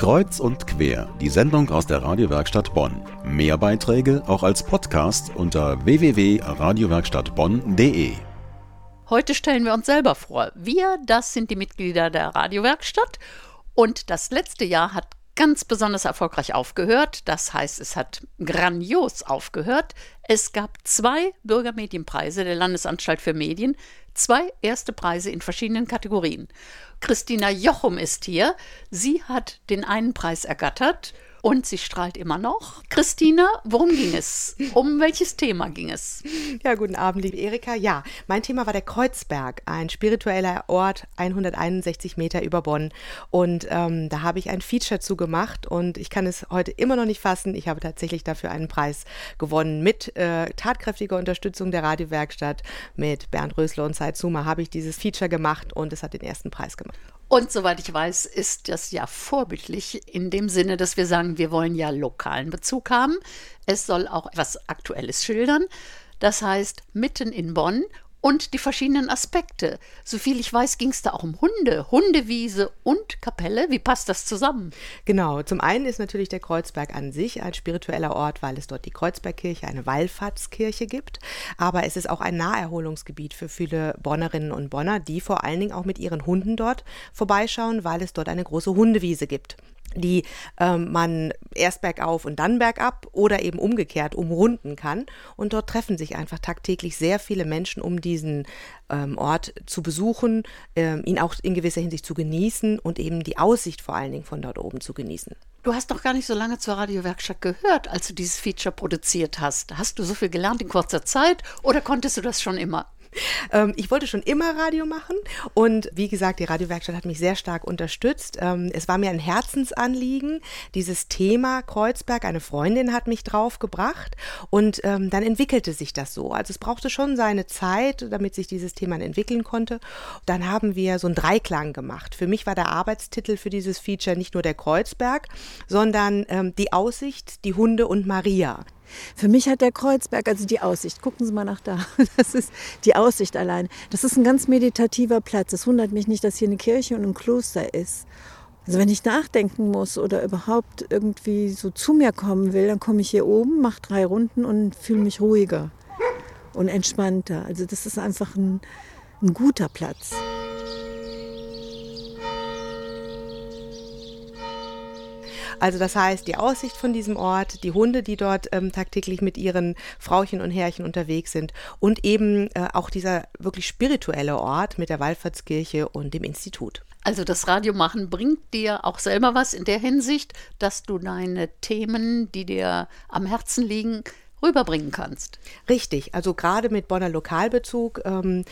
Kreuz und quer, die Sendung aus der Radiowerkstatt Bonn. Mehr Beiträge auch als Podcast unter www.radiowerkstattbonn.de. Heute stellen wir uns selber vor. Wir, das sind die Mitglieder der Radiowerkstatt. Und das letzte Jahr hat ganz besonders erfolgreich aufgehört. Das heißt, es hat grandios aufgehört. Es gab zwei Bürgermedienpreise der Landesanstalt für Medien, zwei erste Preise in verschiedenen Kategorien. Christina Jochum ist hier. Sie hat den einen Preis ergattert und sie strahlt immer noch. Christina, worum ging es? Um welches Thema ging es? Ja, guten Abend, liebe Erika. Ja, mein Thema war der Kreuzberg, ein spiritueller Ort, 161 Meter über Bonn. Und ähm, da habe ich ein Feature zu gemacht und ich kann es heute immer noch nicht fassen. Ich habe tatsächlich dafür einen Preis gewonnen. Mit äh, tatkräftiger Unterstützung der Radiowerkstatt, mit Bernd Rösler und Zuma habe ich dieses Feature gemacht und es hat den ersten Preis gemacht. Und soweit ich weiß, ist das ja vorbildlich in dem Sinne, dass wir sagen, wir wollen ja lokalen Bezug haben. Es soll auch etwas Aktuelles schildern. Das heißt, mitten in Bonn und die verschiedenen Aspekte. Soviel ich weiß, ging es da auch um Hunde, Hundewiese und Kapelle. Wie passt das zusammen? Genau, zum einen ist natürlich der Kreuzberg an sich ein spiritueller Ort, weil es dort die Kreuzbergkirche, eine Wallfahrtskirche gibt. Aber es ist auch ein Naherholungsgebiet für viele Bonnerinnen und Bonner, die vor allen Dingen auch mit ihren Hunden dort vorbeischauen, weil es dort eine große Hundewiese gibt die ähm, man erst bergauf und dann bergab oder eben umgekehrt umrunden kann. Und dort treffen sich einfach tagtäglich sehr viele Menschen, um diesen ähm, Ort zu besuchen, ähm, ihn auch in gewisser Hinsicht zu genießen und eben die Aussicht vor allen Dingen von dort oben zu genießen. Du hast noch gar nicht so lange zur Radiowerkstatt gehört, als du dieses Feature produziert hast. Hast du so viel gelernt in kurzer Zeit oder konntest du das schon immer? Ähm, ich wollte schon immer Radio machen und wie gesagt, die Radiowerkstatt hat mich sehr stark unterstützt. Ähm, es war mir ein Herzensanliegen, dieses Thema Kreuzberg. Eine Freundin hat mich draufgebracht und ähm, dann entwickelte sich das so. Also es brauchte schon seine Zeit, damit sich dieses Thema entwickeln konnte. Dann haben wir so einen Dreiklang gemacht. Für mich war der Arbeitstitel für dieses Feature nicht nur der Kreuzberg, sondern ähm, die Aussicht, die Hunde und Maria. Für mich hat der Kreuzberg, also die Aussicht, gucken Sie mal nach da, das ist die Aussicht allein. Das ist ein ganz meditativer Platz. Es wundert mich nicht, dass hier eine Kirche und ein Kloster ist. Also wenn ich nachdenken muss oder überhaupt irgendwie so zu mir kommen will, dann komme ich hier oben, mache drei Runden und fühle mich ruhiger und entspannter. Also das ist einfach ein, ein guter Platz. Also das heißt, die Aussicht von diesem Ort, die Hunde, die dort ähm, tagtäglich mit ihren Frauchen und Herrchen unterwegs sind und eben äh, auch dieser wirklich spirituelle Ort mit der Wallfahrtskirche und dem Institut. Also das Radiomachen bringt dir auch selber was in der Hinsicht, dass du deine Themen, die dir am Herzen liegen, rüberbringen kannst. Richtig, also gerade mit Bonner Lokalbezug ähm,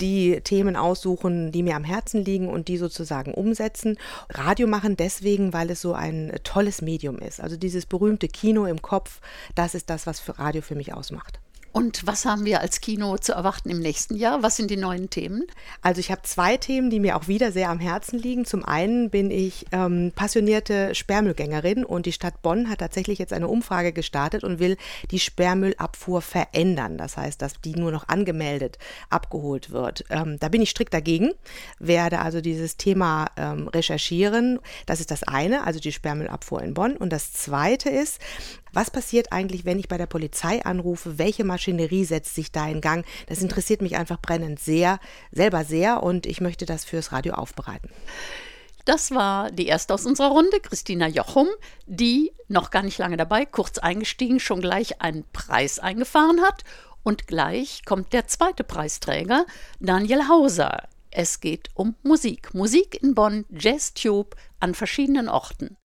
die Themen aussuchen, die mir am Herzen liegen und die sozusagen umsetzen. Radio machen deswegen, weil es so ein tolles Medium ist. Also dieses berühmte Kino im Kopf, das ist das, was für Radio für mich ausmacht. Und was haben wir als Kino zu erwarten im nächsten Jahr? Was sind die neuen Themen? Also ich habe zwei Themen, die mir auch wieder sehr am Herzen liegen. Zum einen bin ich ähm, passionierte Sperrmüllgängerin und die Stadt Bonn hat tatsächlich jetzt eine Umfrage gestartet und will die Sperrmüllabfuhr verändern. Das heißt, dass die nur noch angemeldet abgeholt wird. Ähm, da bin ich strikt dagegen, werde also dieses Thema ähm, recherchieren. Das ist das eine, also die Sperrmüllabfuhr in Bonn. Und das zweite ist, was passiert eigentlich, wenn ich bei der Polizei anrufe? Welche Maschinerie setzt sich da in Gang? Das interessiert mich einfach brennend sehr, selber sehr und ich möchte das fürs Radio aufbereiten. Das war die erste aus unserer Runde, Christina Jochum, die noch gar nicht lange dabei, kurz eingestiegen, schon gleich einen Preis eingefahren hat. Und gleich kommt der zweite Preisträger, Daniel Hauser. Es geht um Musik. Musik in Bonn, Jazz Tube an verschiedenen Orten.